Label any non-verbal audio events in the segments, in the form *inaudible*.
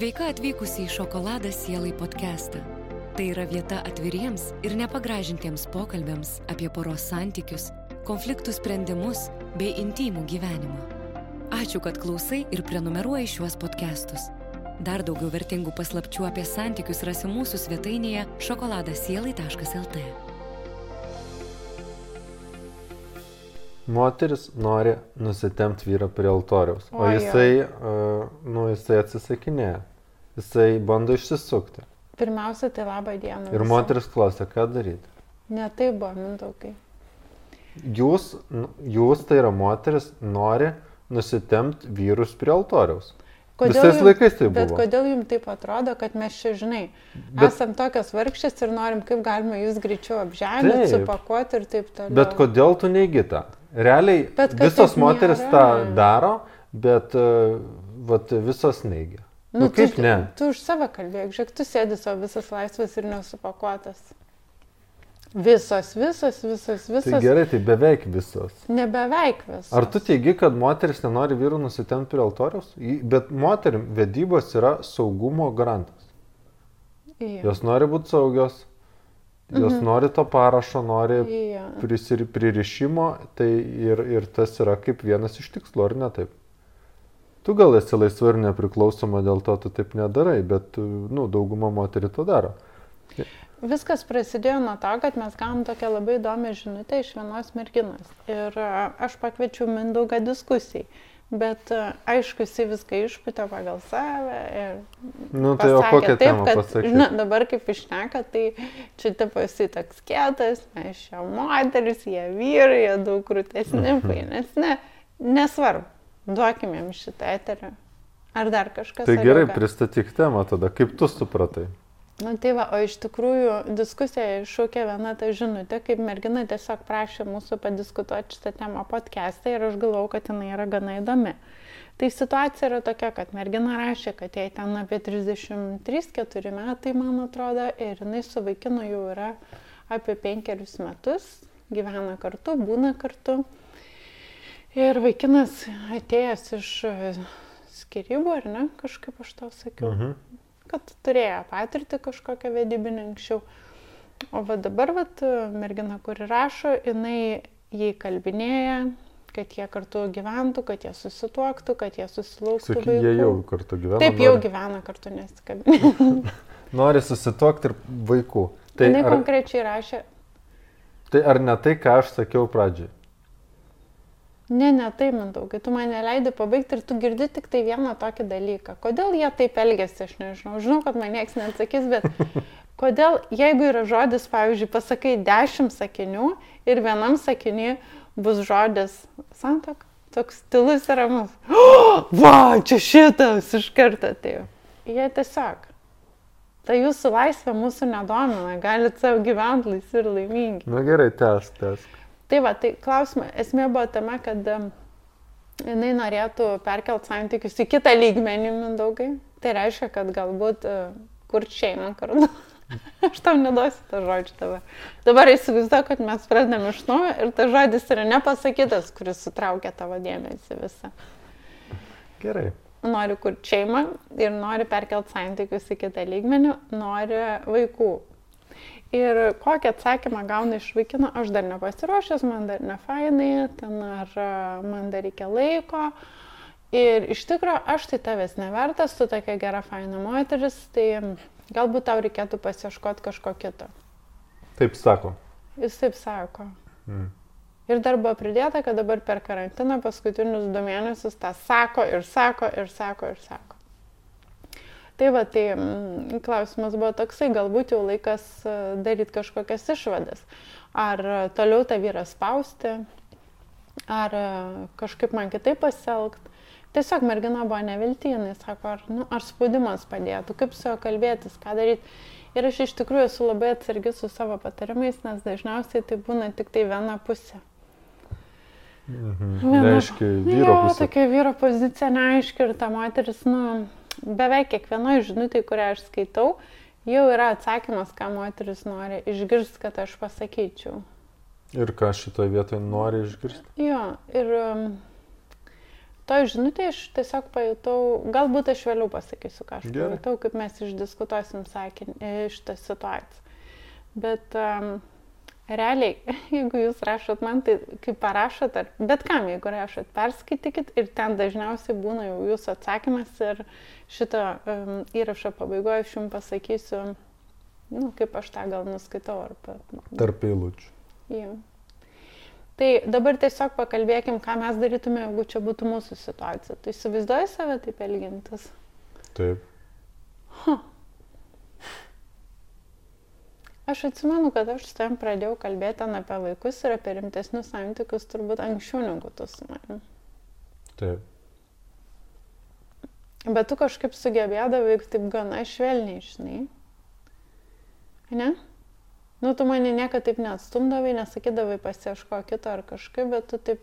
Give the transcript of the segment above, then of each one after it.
Sveika atvykusi į Šokoladą sielai podcastą. Tai yra vieta atviriems ir nepagražintiems pokalbėms apie poros santykius, konfliktų sprendimus bei intimų gyvenimą. Ačiū, kad klausai ir prenumeruoji šiuos podcastus. Dar daugiau vertingų paslapčių apie santykius rasi mūsų svetainėje šokoladasielai.lt. Moteris nori nusitemti vyrą prie altoriaus, o Oi, jisai, uh, nu, jisai atsisakinėja. Jisai bando išsisukti. Pirmiausia, tai laba diena. Ir moteris klausia, ką daryti. Ne tai buvo, mindaugai. Jūs, nu, jūs tai yra moteris, nori nusitemti vyrus prie altoriaus. Visais jum- laikais tai Bet buvo. kodėl jums taip atrodo, kad mes čia, žinai, Bet- bet, esam tokios vargšės ir norim, kaip galima jūs greičiau apžeminti, supakuoti ir taip toliau. Bet kodėl tu neigi tą? Realiai Bet visos moteris nėra. tą daro, bet uh, vat, visos neigia. Nu, nu kaip tu, ne? Tu už save kalbėk, žiūrėk, tu sėdi savo visas laisvas ir nesupakuotas. Visos, visos, visos, visos. Tai gerai, tai beveik visos. Nebeveik visos. Ar tu teigi, kad moteris nenori vyrų nusitemti prie altoriaus? Bet moterim vedybos yra saugumo garantas. Jo. Jos nori būti saugios, jos mhm. nori to parašo, nori prisir, pririšimo, tai ir, ir tas yra kaip vienas iš tikslų, ar ne taip? Tu gal esi laisva ir nepriklausoma, dėl to tu taip nedarai, bet nu, dauguma moterį to daro. Viskas prasidėjo nuo to, kad mes gavom tokią labai įdomią žinutę iš vienos merginos. Ir a, aš pakviečiau Mindaugą diskusijai. Bet a, aišku, jisai viską išputė pagal save. Ir Nu, tai o pasakė kokią taip, temą pasakyti? žinot, dabar kaip išneka, tai čia tipo esi toks kietas, mes čia moteris, jie vyrai, jie daug krūtesni, *laughs* fainesni. Nesvarbu, duokim jam šitą eterį. Ar dar kažkas. Tai gerai, ką? pristatyk temą tada, kaip tu supratai. Na tai va, o iš tikrųjų diskusija iššūkė viena ta žinutė, kaip mergina tiesiog prašė mūsų padiskutuoti šitą temą podcast'e ir aš galvau, kad jinai yra gana įdomi. Tai situacija yra tokia, kad mergina rašė, kad jai ten apie 33-4 metai, man atrodo, ir jinai su vaikinu jau yra apie penkerius metus, gyvena kartu, būna kartu. Ir vaikinas atėjęs iš e, skirybų, ar ne, kažkaip aš tau sakiau Mhm. kad turėjo patirtį kažkokią vedybinę anksčiau. O va dabar, va, mergina, kuri rašo, jinai jį kalbinėja, kad jie kartu gyventų, kad jie susituoktų, kad jie susilauktų Sakyk, jie jau vaikų. kartu gyvena. Taip, jau nori- gyvena kartu, nesikabinė. *laughs* Nori susituokti ir vaikų. Tai Jinai ar, konkrečiai rašė, tai ar ne tai, ką aš sakiau pradžiai? Ne, ne, tai mindaugai, tu mane leidai pabaigti ir tu girdi tik tai vieną tokį dalyką. Kodėl jie taip elgesi, aš nežinau. Žinau, kad man niekas neatsakys, bet *laughs* kodėl, jeigu yra žodis, pavyzdžiui, pasakai dešimt sakinių ir vienam sakiniui bus žodis santok, toks stilus ir ramus. Oh, *gasps* va, čia šitas iš karto atėjo. Jie tiesiog. Ta jūsų laisvė mūsų nedomina, galite savo gyventi laisvi ir laimingi. Na gerai, tęsk, tęsk. Tai va, tai klausimą, esmė buvo tame, kad jinai norėtų perkelti santykius į kitą lygmenį, mindaugai. Tai reiškia, kad galbūt uh, kur šeimą kartu. *laughs* Aš tau neduosiu tą žodžią dabar. Dabar įsivaizduoju, kad mes pradedame iš naujo ir tas žodis yra nepasakytas, kuris sutraukia tavo dėmesį visą. Gerai. Nori kur šeimą ir nori perkelti santykius į kitą lygmenį, nori vaikų. Ir kokį atsakymą gauna iš vaikino, aš dar nepasiruošęs, man dar ne fainai, ten ar man dar reikia laiko. Ir iš tikrųjų, aš tai tavęs nevertas, tu tokia gera faina moteris, tai galbūt tau reikėtų pasieškoti kažko kito. Taip sako. Jis taip sako. Mm. Ir dar buvo pridėta, kad dabar per karantiną paskutinius du mėnesius tą sako ir sako ir sako ir sako. Tai va, tai mm, klausimas buvo toksai, galbūt jau laikas daryti kažkokias išvadas. Ar e, toliau tą vyrą spausti, ar e, kažkaip man kitaip pasielgti. Tiesiog mergina buvo neviltinai, sako, ar, nu, ar spaudimas padėtų, kaip su juo kalbėtis, ką daryti. Ir aš iš tikrųjų esu labai atsargi su savo patarimais, nes dažniausiai tai būna tik tai viena pusė. Mhm. Viena- Neaiški vyro jo, pusė. tokia vyro pozicija neaiški ir ta moteris, nu, beveik kiekvienoje žinutėje, kurią aš skaitau, jau yra atsakymas, ką moteris nori išgirsti, kad aš pasakyčiau. Ir ką šitoje vietoje nori išgirsti? Jo, ir um, to žinutė aš tiesiog pajutau, galbūt aš vėliau pasakysiu, ką aš Gerai. pajutau, kaip mes išdiskutuosim sakinį šitą situaciją. Bet um, realiai, *laughs* jeigu jūs rašot man, tai kaip parašot, ar bet kam, jeigu rašot, perskaitykit ir ten dažniausiai būna jau jūsų atsakymas ir šito um, įrašo pabaigoje aš jums pasakysiu, nu, kaip aš tą gal nuskaitau. Ar pa... Tarp eilučių. Jo. Tai dabar tiesiog pakalbėkim, ką mes darytume, jeigu čia būtų mūsų situacija. Tai įsivaizduoji save taip elgintis? Taip. Aš atsimenu, kad aš su tavim pradėjau kalbėti apie vaikus ir apie rimtesnius santykius turbūt anksčiau negu tu su manim. Taip. Bet tu kažkaip sugebėdavai taip gana švelniai, žinai. Ne? Nu, tu mane niekada taip neatstumdavai, nesakydavai pasieško kito ar kažkaip, bet tu taip,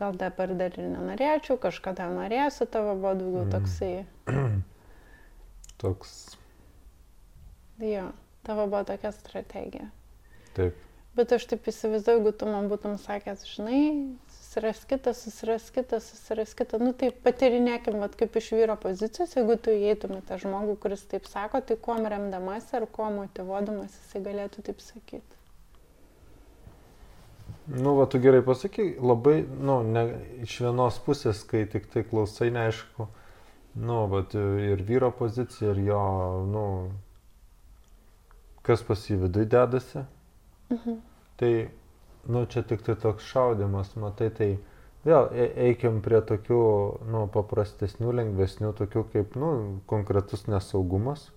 gal dabar dar ir nenorėčiau, kažkada norėsiu, tavo buvo daugiau Mm. toksai. *clears throat* Toks. Jo, tavo buvo tokia strategija. Taip. Bet aš taip įsivaizduoju, jeigu tu man būtum sakęs, žinai, susiras kitą, susiras kitą, susiras kitą, nu tai patyrinėkim, vat, kaip iš vyro pozicijos, jeigu tu įeitumė tą žmogų, kuris taip sako, tai kuo remdamas ar kuo motivuodamas jisai galėtų taip sakyti. Nu, va, tu gerai pasakai, labai, nu, ne, iš vienos pusės, kai tik tai klausai, neaišku, nu, bet ir vyro pozicija, ir jo, nu, kas pas jį vidui dedasi. Mhm. Tai, nu, čia tik tai toks šaudimas, matai, tai vėl e- eikim prie tokių, nu, paprastesnių, lengvesnių, tokių kaip, nu, konkretus nesaugumas.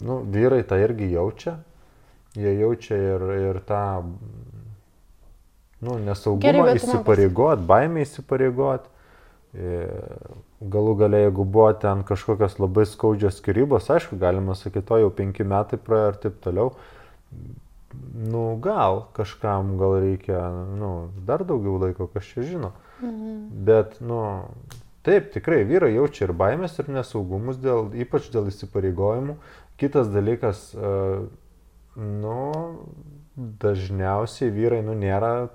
Nu, vyrai tą irgi jaučia. Jie jaučia ir, ir tą, nu, nesaugumą Gerai, įsipareigot, baimę įsipareigot. E, Galų galia, jeigu buvo ten kažkokios labai skaudžios skirybos, aišku, galima sakyti, o jau penki metai praėjo ir taip toliau. Nu, gal kažkam gal reikia, nu, dar daugiau laiko, kas čia žino. Mhm. Bet, nu, taip, tikrai vyrai jaučia ir baimės, ir nesaugumus, dėl, ypač dėl įsipareigojimų. Kitas dalykas, e, nu, dažniausiai vyrai, nu, nėra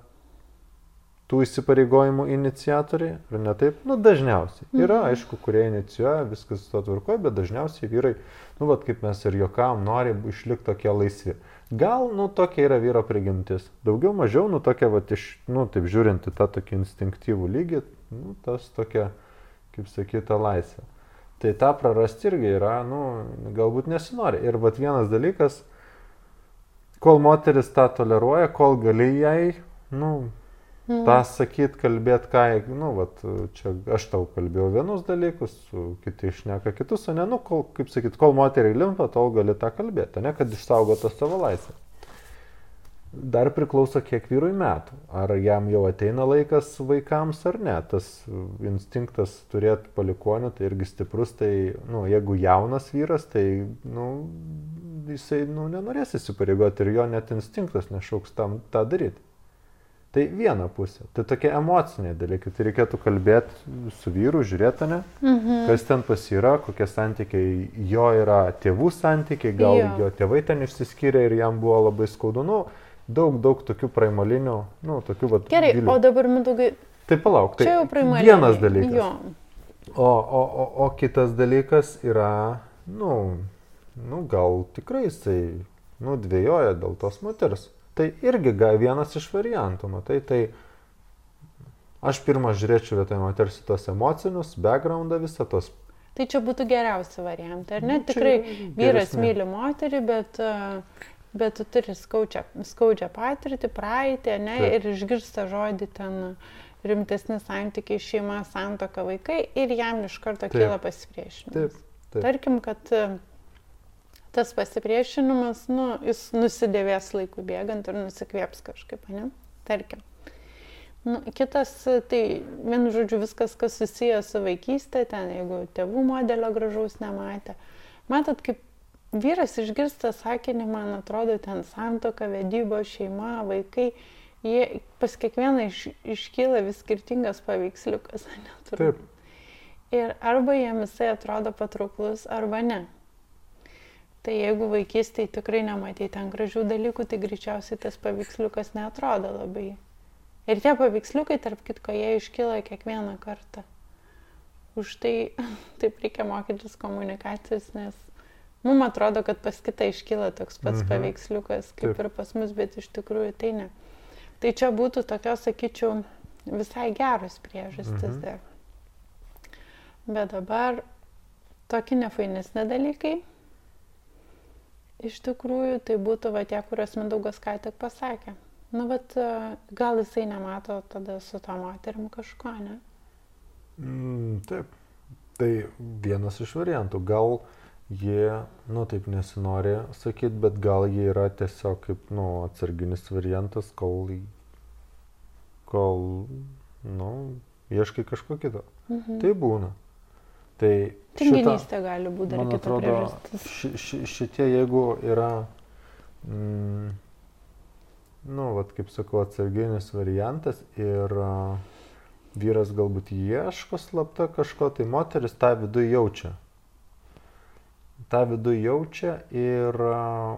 tų įsipareigojimų iniciatoriai, ar ne taip? Nu, dažniausiai. Yra, Mhm. aišku, kurie inicijuoja, viskas to tvarkoja, bet dažniausiai vyrai, nu, vat, kaip mes ir juokavom, nori išlikti tokie laisvi. Gal, nu, tokia yra vyro prigimtis. Daugiau, mažiau, nu, tokia, vat, iš, nu, taip žiūrint į tą tokį instinktyvų lygį, nu, tas tokia, kaip sakyta, laisvė. Tai tą prarasti irgi yra, nu, galbūt nesinori. Ir vat vienas dalykas, kol moteris tą toleruoja, kol gali jai, nu, Mhm. tą sakyt, kalbėt, ką, nu, vat, čia aš tau kalbėjau vienus dalykus, kiti išneka kitus, o ne, nu, kol, kaip sakyt, kol moteriai limpa, tol gali tą kalbėti, ne, kad išsaugotų savo laisvę. Dar priklauso kiek vyrui metų. Ar jam jau ateina laikas vaikams ar ne. Tas instinktas turėti palikonių, tai irgi stiprus, tai, nu, jeigu jaunas vyras, tai, nu, jisai, nu, nenorės įsipareigoti ir jo net instinktas nešauks tam tą daryti. Tai viena pusė. Tai tokie emociniai dalykai. Tai reikėtų kalbėti su vyru, žiūrėti, ne, Mhm. kas ten pas yra, kokie santykiai jo yra, tėvų santykiai, gal Jo. jo tėvai ten išsiskyrė ir jam buvo labai skaudu. Nu, daug, daug tokių praimalinių, nu, tokių vat. Gerai, gilių. o dabar, Mindaugai, Tai palauk, tai čia jau primalė. vienas dalykas. Jo. O, o, o, o kitas dalykas yra, nu, nu, gal tikrai jisai, nu, dvėjoja dėl tos moters. Tai irgi vienas iš variantų, matai, tai aš pirmą žiūrėčiau vietoj moters tos emocinius, backgroundą visą tos. Tai čia būtų geriausi variantai, ar ne? Nu, čia Tikrai yra vyras geresni. myli moterį, bet, a, bet tu turi skaudžią, skaudžią patirtį, praeitį, ne? Taip. Ir išgirsta žodį ten rimtesni santykiai, šeima, santoka, vaikai ir jam iš karto kyla pasipriešinimas. Taip, taip. Tarkim, kad a, tas pasipriešinimas, nu, jis nusidėvės laikų bėgant ir nusikvėps kažkaip, ne? Tarkim. Nu, kitas, tai vienu žodžiu, viskas, kas susijęs su vaikystė, ten jeigu tėvų modelio gražaus nematė. Matot, kaip vyras išgirsta sakinį, man atrodo, ten santoka, vedybo, šeima, vaikai, jie pas kiekvieną iš, iškyla vis skirtingas paveiksliukas. *laughs* ane, turbūt. Taip, Ir arba jiem jisai atrodo patrauklus, arba ne. Tai jeigu vaikystėje tikrai nematai ten gražių dalykų, tai greičiausiai tas paveiksliukas netrodo labai Ir tie paveiksliukai, tarp kitko, jie iškyla kiekvieną kartą. Už tai *laughs* taip reikia mokytis komunikacijos, nes mums atrodo, kad pas kitą iškyla toks pats mhm. paveiksliukas, kaip taip. ir pas mus, bet iš tikrųjų tai ne. Tai čia būtų tokios, sakyčiau, visai geros priežastis mhm. dar. Bet dabar tokie nefainesni dalykai. Iš tikrųjų, tai būtų va tie, kuriuos Mindaugas ką tik pasakė. Nu, bet gal jisai nemato tada su to moterim kažko, ne? Mm, taip. Tai vienas iš variantų. Gal jie, nu taip nesinori sakyti, bet gal jie yra tiesiog kaip, nu, atsarginis variantas, kol, kol, nu, ieškai kažko kito. Mhm. Tai būna. Tai Tinginystė gali būti dar kita atrodo, priežastis. Ši, ši, šitie, jeigu yra, mm, nu, vat, kaip sakau, atsarginis variantas ir uh, vyras galbūt ieško slapta kažko, tai moteris tą vidų jaučia. Ta vidų jaučia ir uh,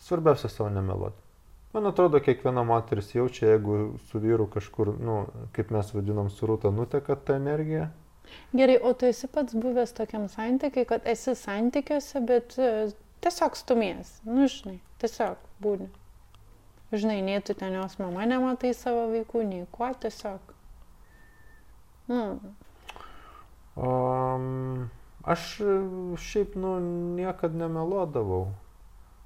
svarbiausia savo nemeluoti. Man atrodo, kiekviena moteris jaučia, jeigu su vyru kažkur, nu, kaip mes vadinam, surūta nuteka ta energija, Gerai, o tu esi pats buvęs tokiam santykiai, kad esi santykiuose, bet e, tiesiog stumies, nu žinai, tiesiog būni. Žinai, nei tu ten jos mama nematai savo vaikų, nei kuo, tiesiog. Nu. Um, aš šiaip, nu, niekad nemeluodavau.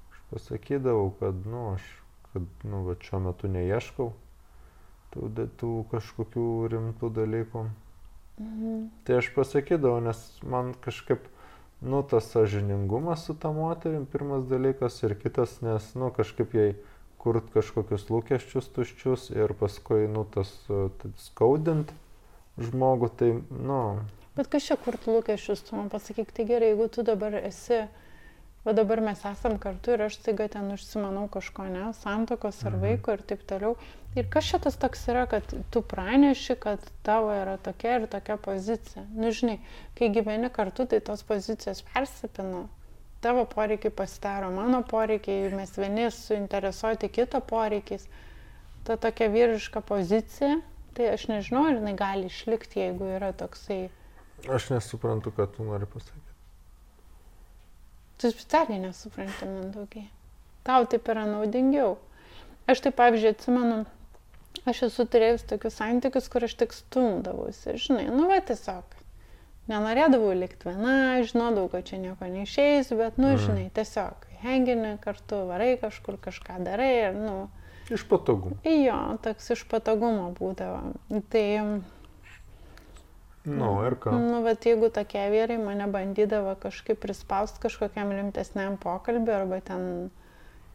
Aš pasakydavau, kad, nu, aš, kad, nu, va, šiuo metu neieškau tų, tų kažkokių rimtų dalykų. Mhm. Tai aš pasakydavau, nes man kažkaip, nu, tas sažiningumas su tą moterim, pirmas dalykas ir kitas, nes, nu, kažkaip jai kurt kažkokius lūkesčius tuščius ir paskui, nu, tas skaudint žmogų, tai, nu. Bet kas čia kurt lūkesčius, tu man pasakyk, tai gerai, jeigu tu dabar esi va dabar mes esam kartu ir aš staiga ten užsimanau kažko, ne, santokos ar mhm. vaiko ir taip toliau. Ir kas šitas toks yra, kad tu praneši, kad tavo yra tokia ir tokia pozicija. Nu, žinai, kai gyveni kartu, tai tos pozicijos persipina. Tavo poreikiai pasidaro mano poreikiai, mes vieni suinteresuoti kito poreikiais. Ta tokia vyriška pozicija, tai aš nežinau, ar jinai gali išlikti, jeigu yra toksai. Aš nesuprantu, ką tu nori pasakyti. Tu specialiai nesupranti, mindaugiai. Tau taip yra naudingiau. Aš taip, pavyzdžiui, atsimenu, aš esu turėjus tokius santykius, kur aš tik stumdavausi. Žinai, nu va tiesiog. Nenorėdavau likti viena, žinodavau, kad čia nieko neišeis, bet, nu, mhm. žinai, tiesiog hengini kartu, varai kažkur, kažką darai ir, nu. Iš patogumo. Jo, toks iš patogumo būdavo. Tai Nu, ir ką? Nu, bet jeigu tokie vyrai mane bandydavo kažkaip prispausti kažkokiam rimtesniam pokalbį arba ten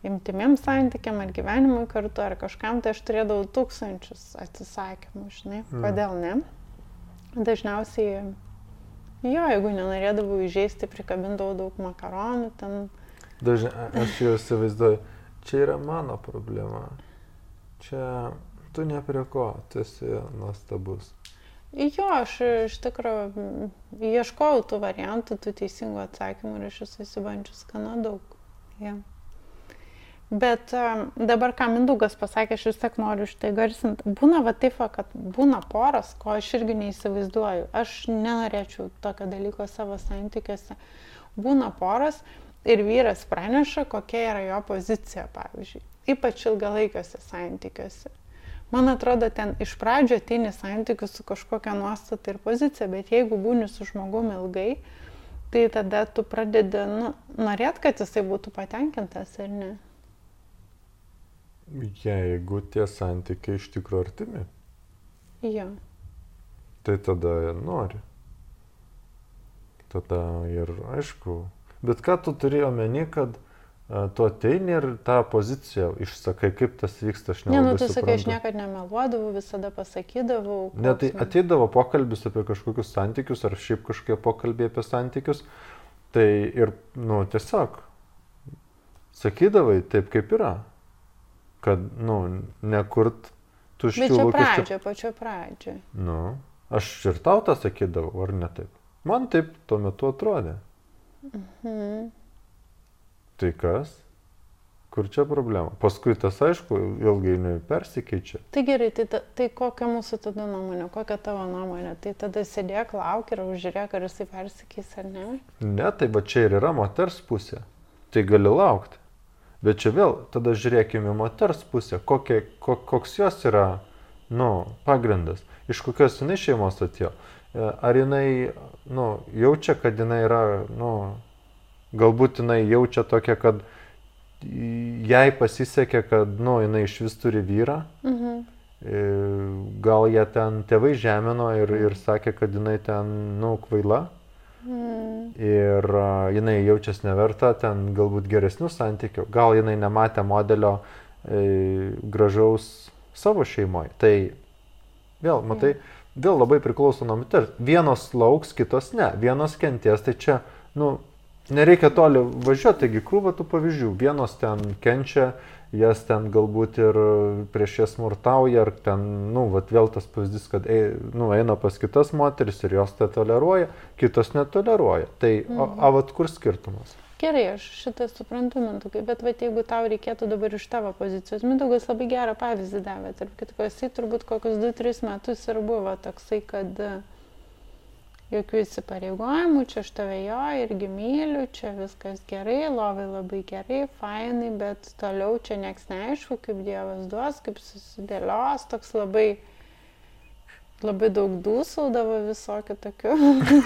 imtimiem santykiam ar gyvenimui kartu ar kažkam, tai aš turėdavau tūkstančius atsisakymų, žinai, mm. kodėl ne. Dažniausiai, jo, jeigu nenorėdavau įžeisti, prikabindavau daug makaronų, ten... Dažnai, aš jau įsivaizduoju, čia yra mano problema. Čia tu ne prie ko, tu esi nuostabus. Jo, aš iš tikrųjų ieškojau tų variantų, tų teisingų atsakymų ir aš esu įsibandžius gana daug. Ja. Bet um, dabar, ką Mindaugas pasakė, aš vis tiek noriu šitai garsinti. Būna va taip, kad būna poras, ko aš irgi neįsivaizduoju. Aš nenorėčiau tokio dalyko savo santykiuose. Būna poras ir vyras praneša, kokia yra jo pozicija, pavyzdžiui. Ypač ilgalaikiuose santykiuose. Man atrodo, ten iš pradžio ateini santykių su kažkokia nuostata ir pozicija, bet jeigu būni su žmogumi ilgai, tai tada tu pradedi nu, norėt, kad jisai būtų patenkintas ar ne. Jeigu tie santykiai iš tikrųjų artimi. Jo. Tai tada nori. Tada ir aišku. Bet ką tu turėjai omeny, kad tu ateini ir tą poziciją išsakai, kaip tas vyksta, aš nežinau. Ne, nu, tu sakai, aš niekada nemeluodavau, visada pasakydavau. Ne, tai ateidavo pokalbis apie kažkokius santykius, ar šiaip kažkokie pokalbiai apie santykius, tai ir, nu, tiesiog sakydavai taip, kaip yra. Kad, nu, nekurt tuščių lūkesčių. Bet čia pradžia, pačio pradžia. Nu, aš ir tau tą sakydavau, ar ne taip? Man taip tuo metu atrodė. Mhm. Tai kas? Kur čia problema? Paskui tas, aišku, ilgainiui persikeičia. Tai gerai, tai, ta, tai kokia mūsų tada nuomonė, kokia tavo nuomonė? Tai tada sėdėk, lauk ir žiūrėk, ar jisai persikeis ar ne? Ne, tai va čia ir yra moters pusė. Tai gali laukti. Bet čia vėl, tada žiūrėkime moters pusę, kokie, kok, koks jos yra, nu, pagrindas, iš kokios jinai šeimos atėjo. E, ar jinai, nu, jaučia, kad jinai yra, nu, galbūt jinai jaučia tokia, kad jai pasisekė, kad, nu, jinai iš vis turi vyrą. Mhm. E, gal jie ten tėvai žemino ir, ir sakė, kad jinai ten, nu, kvaila. Mhm. Ir uh, jinai jaučiasi neverta ten galbūt geresnių santykių. Gal jinai nematė modelio e, gražaus savo šeimoje. Tai vėl, matai, mhm. vėl labai priklauso nuo moters. Vienos lauks, kitos ne. Vienos kenties, tai čia, nu, Nereikia toli važiuoti, taigi krūva tų pavyzdžių. Vienos ten kenčia, jas ten galbūt ir prieš jas smurtauja, ar ten, nu, vat vėl tas pavyzdys, kad ei, nu, eina pas kitas moteris ir jos tai toleruoja, kitos netoleruoja. Tai, mhm. o, o vat kur skirtumas? Gerai, aš šitą suprantu, Mindaugai, bet va, jeigu tau reikėtų dabar iš tavo pozicijos, Mindaugas labai gerą pavyzdį davė, tarp kitko, jisai turbūt kokius 2-3 metus ir buvo toksai, kad uh, jokių įsipareigojimų, čia aš tave jo irgi myliu, čia viskas gerai, lovai labai gerai, fainai, bet toliau čia nieks neaišku, kaip Dievas duos, kaip susidėlios, toks labai, labai daug dūsaudavo visokių tokių.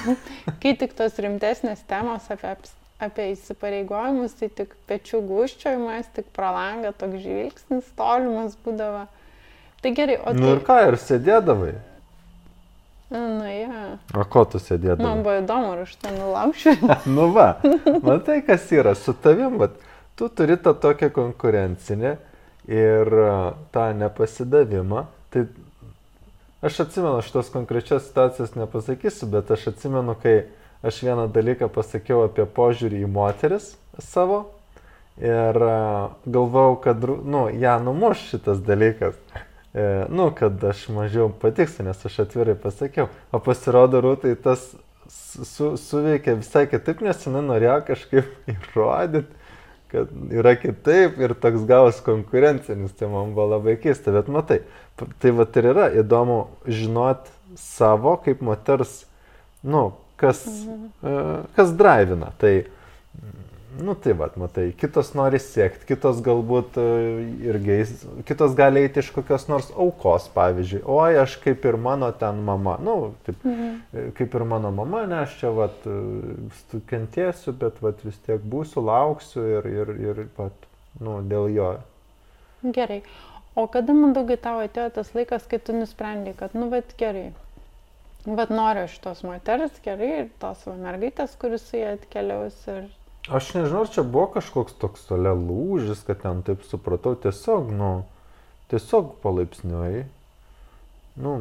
*laughs* Kai tik tos rimtesnės temos apie, apie įsipareigojimus, tai tik pečių guščiojimas, tik pro langą toks žvilgsnis tolimas būdavo. Tai gerai, o... Nu tai... ir ką, ir sėdėdavai? Nu, ja. O ko tu sėdėdavai? Man buvo įdomu, ar aš ten nulaušiu. *laughs* nu va, matai, kas yra su tavim, bet tu turi tą tokią konkurencinę ir tą nepasidavimą. Tai aš atsimenu, aš tos konkrečios situacijos nepasakysiu, bet aš atsimenu, kai aš vieną dalyką pasakiau apie požiūrį į moteris savo ir galvau, kad, nu, ją numuš šitas dalykas nu, kad aš mažiau patiksiu, nes aš atvirai pasakiau. O pasirodo, rūtai tas su, suveikė visai kitaip, nes jinai norėjo kažkaip *laughs* įrodyti, kad yra kitaip ir toks gavas konkurencinis, tai man buvo labai keista, bet matai, tai va ir yra įdomu žinot savo kaip moters, nu, kas, mhm. e, kas drivina. Tai, Nu tai vad, matai, kitos nori siekti, kitos galbūt e, irgi, kitos gali eiti iš kokios nors aukos, pavyzdžiui, oi, aš kaip ir mano ten mama, nu, taip, mhm. E, kaip ir mano mama, ne, aš čia, vad, e, kentėsiu, bet, vad, vis tiek būsiu, lauksiu ir, ir, ir, vad, nu, dėl jo. Gerai. O kada man daugai tavo atėjo tas laikas, kai tu nusprendai, kad, nu, bet gerai, bet noriu šitos moters, gerai, ir tos mergaitės, kuris su jie atkeliaus ir Aš nežinau, ar čia buvo kažkoks toks tole lūžis, kad ten taip supratau, tiesiog, nu, tiesiog palaipsniui, nu,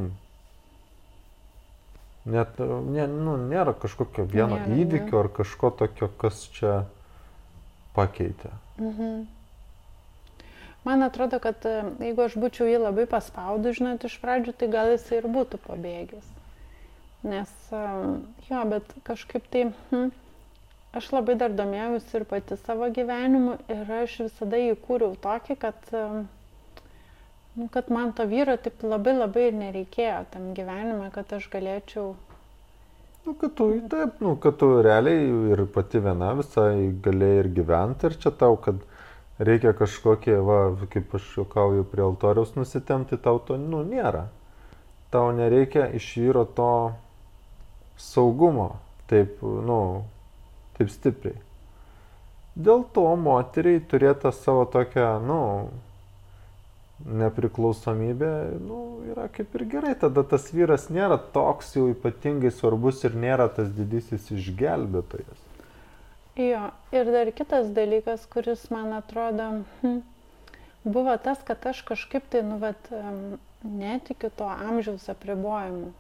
net, ne, nu, nėra kažkokio vieno nėra, įvykio ne. ar kažko tokio, kas čia pakeitė. Mhm. Man atrodo, kad e, jeigu aš būčiau jį labai paspaudus, žinot, iš pradžių, tai gal jis ir būtų pabėgęs. Nes, e, jo, bet kažkaip tai... Hm, aš labai dar domėjausi ir pati savo gyvenimu ir aš visada jį kūriau tokį, kad, nu, kad man to vyro taip labai labai ir nereikėjo tam gyvenime, kad aš galėčiau. Nu, kad tu, taip, nu, kad tu realiai ir pati viena visai galėjai ir gyventi ir čia tau, kad reikia kažkokie, va, kaip aš juokauju prie altoriaus nusitemti, tau to, nu, nėra. Tau nereikia iš vyro to saugumo, taip, nu, taip stipriai. Dėl to moteriai turėta savo tokią, nu, nepriklausomybė, nu, yra kaip ir gerai, tada tas vyras nėra toks jau ypatingai svarbus ir nėra tas didysis išgelbėtojas. Jo, ir dar kitas dalykas, kuris man atrodo, hm, buvo tas, kad aš kažkaip tai, nu, vat, netikiu to amžiaus apribojimu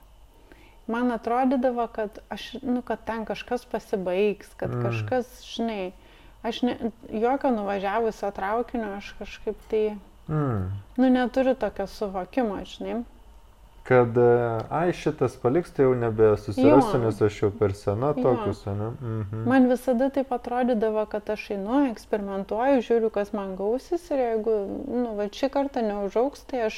man atrodydavo, kad, aš, nu, kad ten kažkas pasibaigs, kad mm. kažkas, žinai, aš ne, jokio nuvažiavusio traukinio aš kažkaip tai, mm. nu, neturiu tokio suvokimo, žinai. kad, e, ai, šitas paliks, tai jau nebesusirasiu, nes aš jau per sena tokius, ne? Mhm. Man visada taip atrodydavo, kad aš einu, eksperimentuoju, žiūriu, kas man gausis ir jeigu, nu, va šį kartą neužauks, tai aš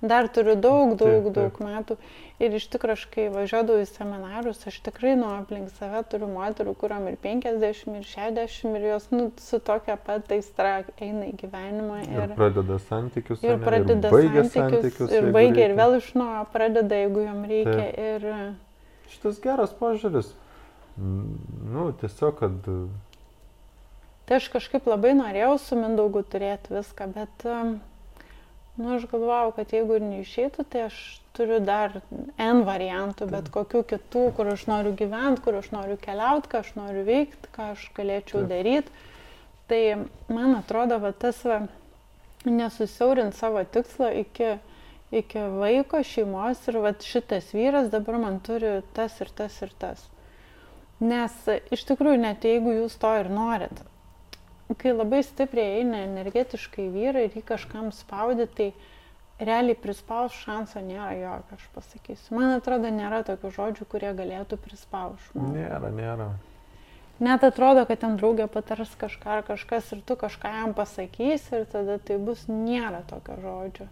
dar turiu daug, daug, taip, daug taip. metų. Ir iš tikrųjų, aš kai važiuodavau į seminarus, aš tikrai nuo aplink save turiu moterų, kuriam ir 50, ir 60, ir jos nu, su tokia pat aistra eina į gyvenimą. Ir, ir pradeda santykius. Ir pradeda ir santykius, santykius. Ir baigia ir vėl iš naujo pradeda, jeigu jam reikia. Taip. Ir... Šitas geras požiūris. Nu, tiesiog, kad... Tai aš kažkaip labai norėjau su Mindaugu turėti viską, bet... Nu, aš galvojau, kad jeigu ir neišeitų, tai aš turiu dar N variantų, bet kokių kitų, kur aš noriu gyventi, kur aš noriu keliauti, ką aš noriu veikti, ką aš galėčiau daryti. Tai man atrodo, va, tas va, nesusiaurint savo tikslo iki, iki vaiko, šeimos ir va, šitas vyras dabar man turi tas ir tas ir tas. Nes iš tikrųjų, net jeigu jūs to ir norit, kai labai stipriai eina energetiškai vyrai ir jį kažkam spaudi, tai realiai prispaus šanso nėra jokio, aš pasakysiu. Man atrodo, nėra tokių žodžių, kurie galėtų prispausti. Nėra, nėra. Net atrodo, kad ten draugė patars kažką ar kažkas ir tu kažką jam pasakysi ir tada tai bus, nėra tokio žodžio.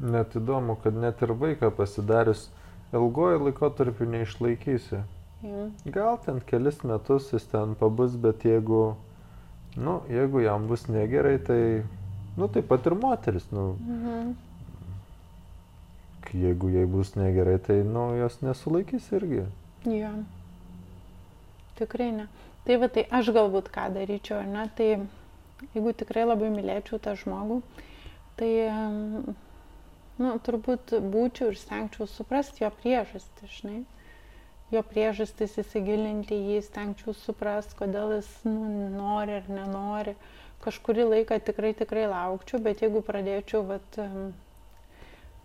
Net įdomu, kad net ir vaiką pasidarius ilgoji laikotarpiu neišlaikysi. Mm. Gal ten kelis metus jis ten pabus, bet jeigu Nu, jeigu jam bus negerai, tai, nu, taip pat ir moteris, nu. Mhm. Jeigu jai bus negerai, tai, nu, jos nesulaikys irgi. Jo. Tikrai ne. Tai va, tai aš galbūt ką daryčiau, ne, tai jeigu tikrai labai mylėčiau tą žmogų, tai, nu, turbūt būčiau ir stengčiau suprasti jo priežastį, žinai jo priežastis įsigilinti į jį, stengčiau suprast, kodėl jis nu, nori ar nenori. Kažkurį laiką tikrai tikrai laukčiau, bet jeigu pradėčiau vat,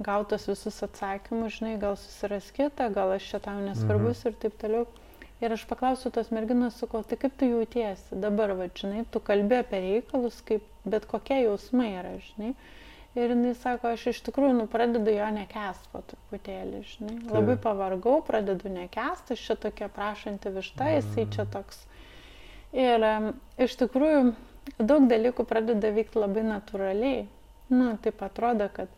gautos visus atsakymus, žinai, gal susiras kitą, gal aš čia tau nesvarbus mhm. ir taip toliau. Ir aš paklausiu tos merginos, sakau, tai kaip tu jautiesi dabar, va, žinai, tu kalbė apie reikalus, kaip, bet kokie jausmai yra, žinai. Ir jinai sako, aš iš tikrųjų nu, pradedu jo nekest po truputėlį, žinai. Labai pavargau, pradedu nekest, aš čia tokia prašanti višta, jisai čia mm. toks. Ir um, iš tikrųjų daug dalykų pradeda vykti labai natūraliai. Nu, taip atrodo, kad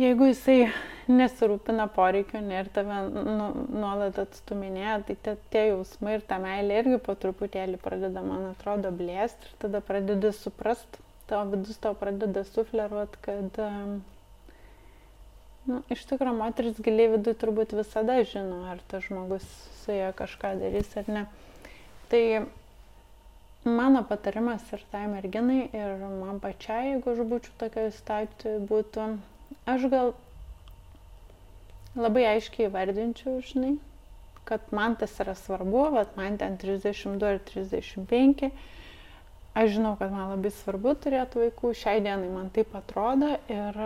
jeigu jisai nesirūpina poreikio ne, ir tave nu, nuolat atstuminėja, tai tie, tie jausmai ir ta meilė irgi po truputėlį pradeda, man atrodo, blėsti ir tada pradedi suprasti tavo vidus tau pradeda sufleruot, kad nu, iš tikrųjų moteris giliai viduje turbūt visada žino, ar tas žmogus su ja kažką darys ar ne. Tai mano patarimas ir tai merginai, ir man pačiai, jeigu aš būčiau tokioje situacijoje, būtų, aš gal labai aiškiai vardinčiau, žinai, kad man tas yra svarbu, bet man ten 32 ar 35 aš žinau, kad man labai svarbu turėti vaikų, šiai dienai man taip atrodo ir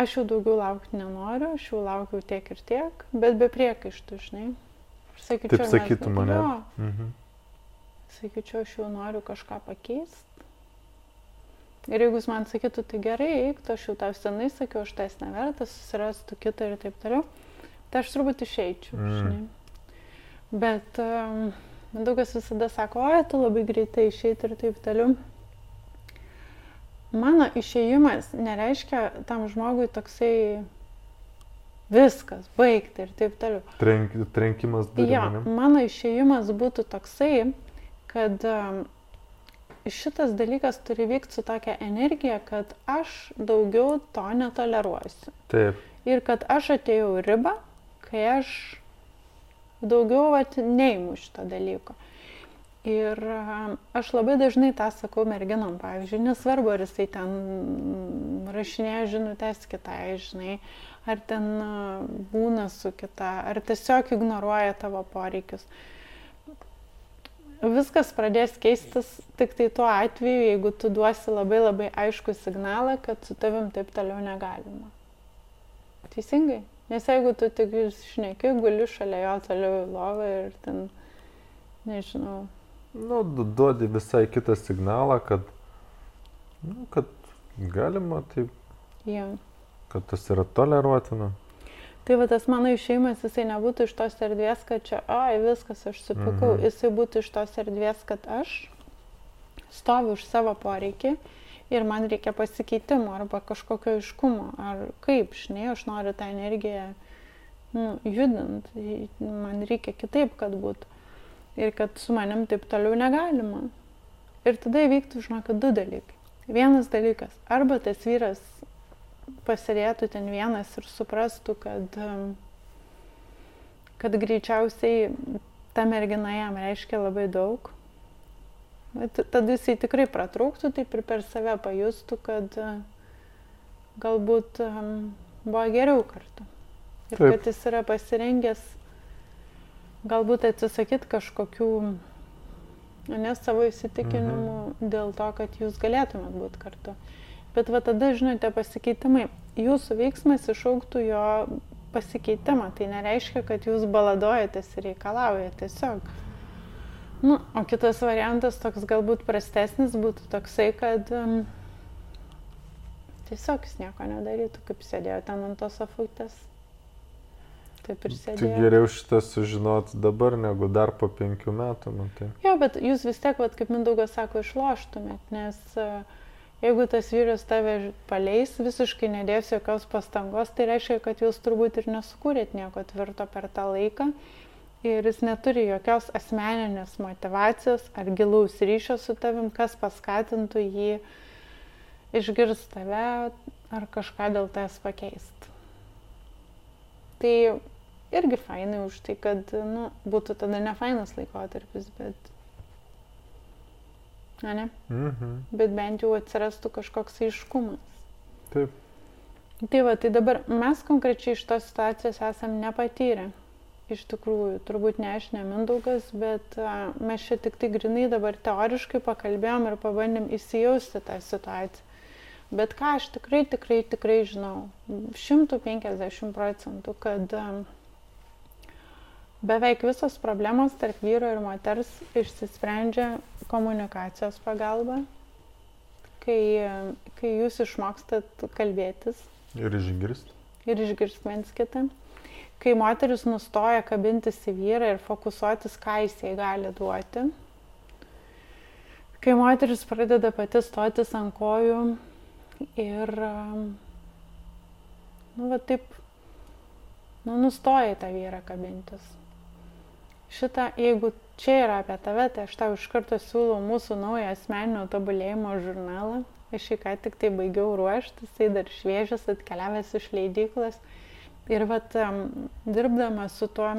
aš jau daugiau laukti nenoriu, aš jau laukiau tiek ir tiek, bet be priekaištų, žinai. Sakyčiau, taip sakytų mane. Jo, mhm. Sakyčiau, aš jau noriu kažką pakeisti. Ir jeigu jis man sakytų, tai gerai, eik, aš jau tau senai sakiau, aš tais nevertas, susirastų kitą ir taip toliau, tai aš turbūt išeičiau, mm. žinai. Bet um, Mindaugas visada sako, oi, tu labai greitai išeiti ir taip toliau. Mano išėjimas nereiškia tam žmogui toksai viskas, baigti ir taip toliau. Trenk, trenkimas daryti. Jo, mano išėjimas būtų toksai, kad um, šitas dalykas turi vykti su tokia energija, kad aš daugiau to netoleruosiu. Taip. Ir kad aš atėjau ribą, kai aš daugiau vat, neimu šito dalyko. Ir aš labai dažnai tą sakau merginom, pavyzdžiui, nesvarbu, ar jisai ten rašinėja žinutės kitai, žinai, ar ten būna su kita, ar tiesiog ignoruoja tavo poreikius. Viskas pradės keistis tik tai tuo atveju, jeigu tu duosi labai labai aišku signalą, kad su tavim taip toliau negalima. Teisingai? Nes jeigu tu tik šneki, guli šalia jo toliau į lovą ir ten, nežinau. Nu, duodi visai kitą signalą, kad, nu, kad galima taip Jo. Kad tas yra toleruotina. Tai va tas mano išėjimas, jisai nebūtų iš tos erdvės, kad čia, ai, viskas, aš supikau, Mhm. jisai būtų iš tos erdvės, kad aš stoviu už savo poreikį ir man reikia pasikeitimo arba kažkokio iškumo, ar kaip, žinai, aš noriu tą energiją nu, judint, man reikia kitaip, kad būtų. Ir kad su manim taip toliau negalima. Ir tada įvyktų, žinokit, du dalykai. Vienas dalykas, arba tas vyras pasėdėtų ten vienas ir suprastų, kad, kad greičiausiai ta mergina jam reiškia labai daug. Bet tada jisai tikrai pratrūktų, taip ir per save pajustų, kad e, galbūt buvo geriau kartu. Ir Taip. kad jis yra pasirengęs galbūt atsisakyti kažkokių ne savo įsitikinimų mhm. dėl to, kad jūs galėtumėt būti kartu. Bet va tada, žinote, pasikeitimai, jūsų veiksmas išauktų jo pasikeitimą. Tai nereiškia, kad jūs baladojatės ir reikalaujate tiesiog. Nu, o kitas variantas, toks galbūt prastesnis, būtų toksai, kad um, tiesiog jis nieko nedarytų, kaip sėdėjo ten ant tos afutės. Taip ir Tai sėdėjo. geriau šitą sužinoti dabar, negu dar po penkių metų, matai. Jo, bet jūs vis tiek, vat, kaip Mindaugas sako, išloštumėt, nes e, jeigu tas vyras tave paleis, visiškai nedės jokios pastangos, tai reiškia, kad jūs turbūt ir nesukūrėt nieko tvirto per tą laiką ir jis neturi jokios asmeninės motivacijos ar gilaus ryšio su tavim, kas paskatintų jį išgirsti tave ar kažką dėl tas pakeisti. Tai irgi fainai už tai, kad nu, būtų tada ne fainas laikotarpis, bet... Na, ne? Mhm. Bet bent jau atsirastų kažkoks aiškumas. Taip. Tai va, tai dabar mes konkrečiai iš tos situacijos esam nepatyrę. Iš tikrųjų, turbūt ne aš, ne Mindaugas, bet a, mes čia tik tai grinai dabar teoriškai pakalbėjom ir pabandėm įsijausti tą situaciją. Bet ką aš tikrai, tikrai, tikrai žinau, 150 procentų, kad a, beveik visos problemos tarp vyro ir moters išsisprendžia komunikacijos pagalba, kai, kai jūs išmokstat kalbėtis Ir išgirsti. ir išgirst viens kitą. Kai moteris nustoja kabintis į vyrą ir fokusuotis, ką jis jai gali duoti. Kai moteris pradeda pati stotis ant kojų ir, um, nu, va taip, nu, nustoja į tą vyrą kabintis. Šitą, jeigu čia yra apie tave, tai aš tau iš karto siūlau mūsų naują asmeninio tobulėjimo žurnalą. Aš jį ką tik tai baigiau ruošti, jisai dar šviežias atkeliavęs iš leidyklos. Ir vat, dirbdama su tuo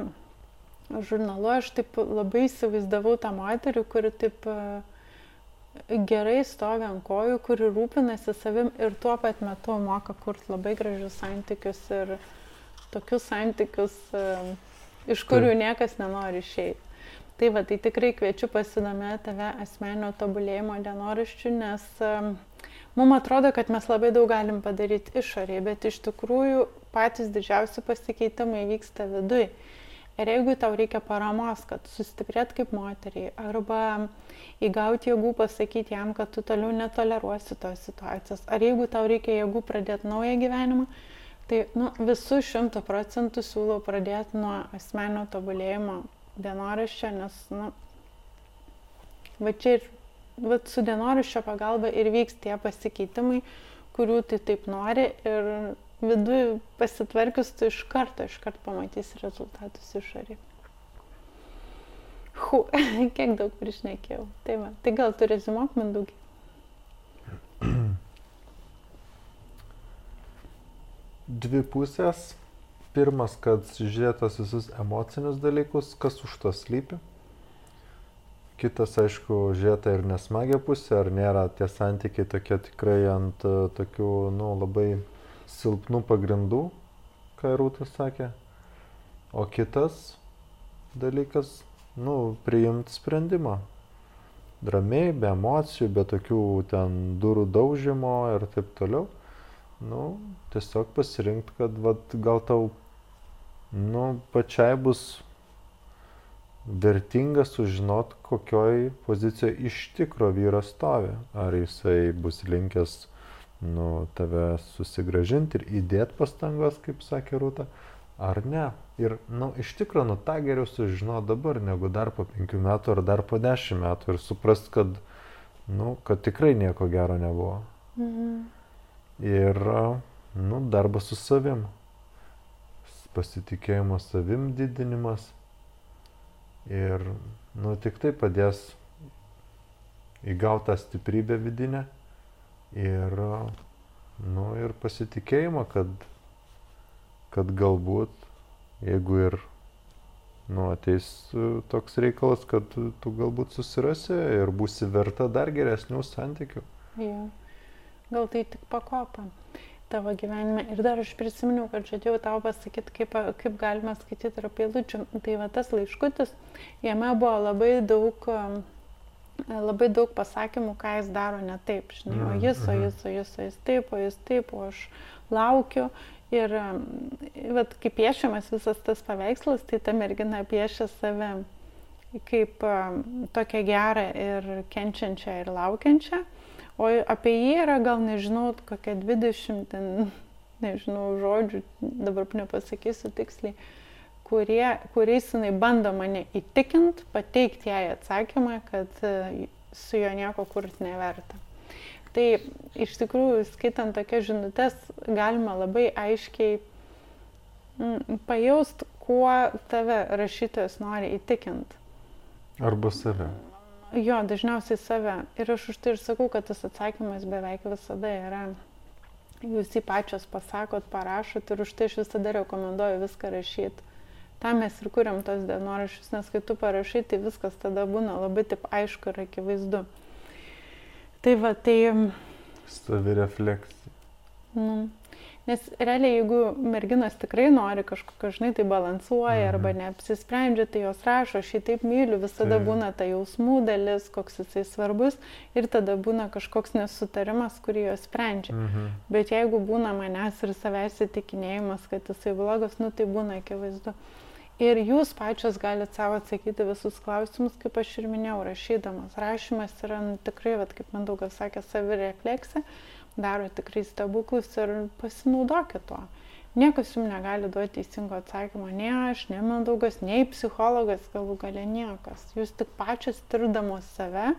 žurnalu, aš taip labai įsivaizdavau tą moterį, kuri taip e, gerai stovi ant kojų, kuri rūpinasi savim ir tuo pat metu moka kurti labai gražius santykius ir tokius santykius, e, iš kurių niekas nenori išeiti. Tai va, tai tikrai kviečiu pasidomėti tave asmenio tobulėjimo dienoraščių, nes um, mums atrodo, kad mes labai daug galim padaryti išorėje, bet iš tikrųjų patys didžiausi pasikeitimai vyksta viduje. Ir jeigu tau reikia paramos, kad sustiprėt kaip moteriai, arba įgauti jėgų pasakyti jam, kad tu toliau netoleruosi tos situacijos, ar jeigu tau reikia jėgų pradėti naują gyvenimą, tai nu, visų šimtų procentų siūlau pradėti nuo asmenio tobulėjimo dienoraščio, nes, nu, va čia ir va, su dienoraščio pagalba ir vyks tie pasikeitimai, kurių tai taip nori ir viduje pasitvarkius tu iš karto, iš karto pamatysi rezultatus išorį. Hu, *laughs* kiek daug priešnekėjau. Tai, va, tai gal tu rezumok man daug. *clears throat* Dvi pusės. Pirmas, kad žiūrėtas visus emocinius dalykus, kas už to slypi. Kitas, aišku, žiūrėta ir nesmagė pusė, ar nėra tie santykiai tokie tikrai ant tokių, nu, labai silpnų pagrindų, ką Rūtas sakė. O kitas dalykas, nu, priimti sprendimą. Ramiai, be emocijų, be tokių ten durų daužimo ir taip toliau. Nu, tiesiog pasirinkti, kad vat, gal tau, nu, pačiai bus vertinga sužinot, kokioj pozicijoje iš tikro vyras stovi. Ar jisai bus linkęs nu, tave susigražinti ir įdėti pastangos, kaip sakė Rūta, ar ne. Ir, nu, iš tikrųjų, nu, tą geriau sužinoti dabar, negu dar po penkių metų ar dar po dešimt metų ir suprast, kad, nu, kad tikrai nieko gero nebuvo. Mhm. Ir, nu, darbas su savim. Pasitikėjimo savim didinimas. Ir, nu, tik tai padės įgauti tą stiprybę vidinę ir, nu, ir pasitikėjimą, kad, kad galbūt, jeigu ir nu, ateis toks reikalas, kad tu galbūt susirasi ir būsi verta dar geresnių santykių. Ja. Gal tai tik pakopa tavo gyvenime. Ir dar aš prisiminiau, kad žadėjau tau pasakyti, kaip, kaip galima skaityti ir apie lūčių. Tai va tas laiškutis, jame buvo labai daug labai daug pasakymų, ką jis daro ne taip, žinai, o jis, o mhm. jis, o jis, o jis taip, o jis taip, o aš laukiu. Ir vat, kai piešiamas visas tas paveikslas, tai ta mergina piešia save kaip tokią gerą ir kenčiančią ir laukiančią. O apie jį yra gal nežinau, kokia 20, ten, nežinau, žodžių, dabar nepasakysiu tiksliai kurie, kuriais jinai bando mane įtikint, pateikti jai atsakymą, kad e, su juo nieko kurti neverta. Tai iš tikrųjų, skaitant tokias žinutės, galima labai aiškiai mm, pajaust, kuo tave rašytojas nori įtikint. Arba save. Jo, dažniausiai save. Ir aš už tai ir sakau, kad tas atsakymas beveik visada yra. Jūs jį pačios pasakot, parašot ir už tai aš visada rekomenduoju viską rašyti tam mes ir kuriam tos dienoraščius, nes kai tu parašai, tai viskas tada būna labai taip aišku ir akivaizdu. Tai va, tai... Savirefleksija. Nu, nes realiai, jeigu merginos tikrai nori kažkokio, žinai, tai balansuoja mhm. arba neapsisprendžia, tai jos rašo, aš jį taip myliu, visada tai. būna ta jausmų dalis, koks jisai svarbus ir tada būna kažkoks nesutarimas, kurį jos sprendžia. Mhm. Bet jeigu būna manęs ir savęs įtikinėjimas, kad jisai blogas, nu tai būna akivaizdu. Ir jūs pačios galite savo atsakyti visus klausimus, kaip aš ir minėjau, rašydamas. Rašymas yra nu, tikrai, vat, kaip man daugas sakė, savirefleksija, daro tikrai stebuklus ir pasinaudokit tuo. Niekas jums negali duoti teisingo atsakymo, nei aš, nei man daugas, nei psichologas, galų galę niekas. Jūs tik pačios tirdamos save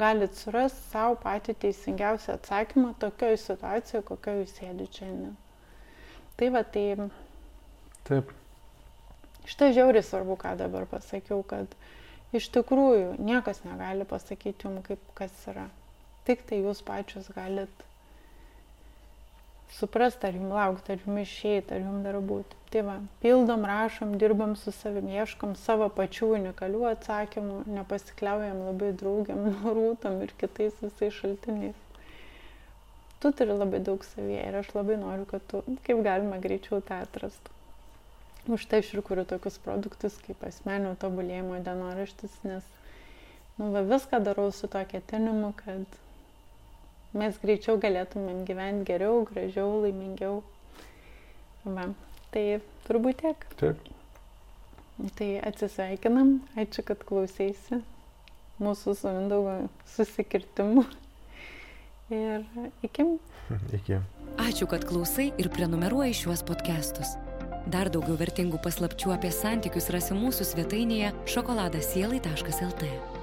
galite surasti savo patį teisingiausią atsakymą tokioje situacijoje, kokioje jūs sėdite šiandien. Tai va, tai. Taip. Štai žiauriai svarbu, ką dabar pasakiau, kad iš tikrųjų niekas negali pasakyti jums, kaip kas yra. Tik tai jūs pačios galit suprasti, ar jums laukti, ar jums išeiti, ar jums dar būti. Tai va, pildom, rašom, dirbam su savim, ieškom savo pačių unikalių atsakymų, nepasikliaujam labai draugiam, *laughs* rūtam ir kitais visais šaltiniais. Tu turi labai daug savyje ir aš labai noriu, kad tu kaip galima greičiau tą atrastum. Už tai aš ir kuriu tokius produktus kaip asmenio tobulėjimo dienoraštis, nes nu, va, viską darau su to ketinimu, kad mes greičiau galėtumėm gyventi geriau, gražiau, laimingiau. Va, tai turbūt tiek. Taip. Tai atsisveikinam, ačiū, kad klausėsi mūsų su Mindaugo susikirtimu. Ir iki. Iki. Ačiū, kad klausai ir prenumeruoji šiuos podcastus. Dar daugiau vertingų paslapčių apie santykius rasi mūsų svetainėje šokoladasielai.lt.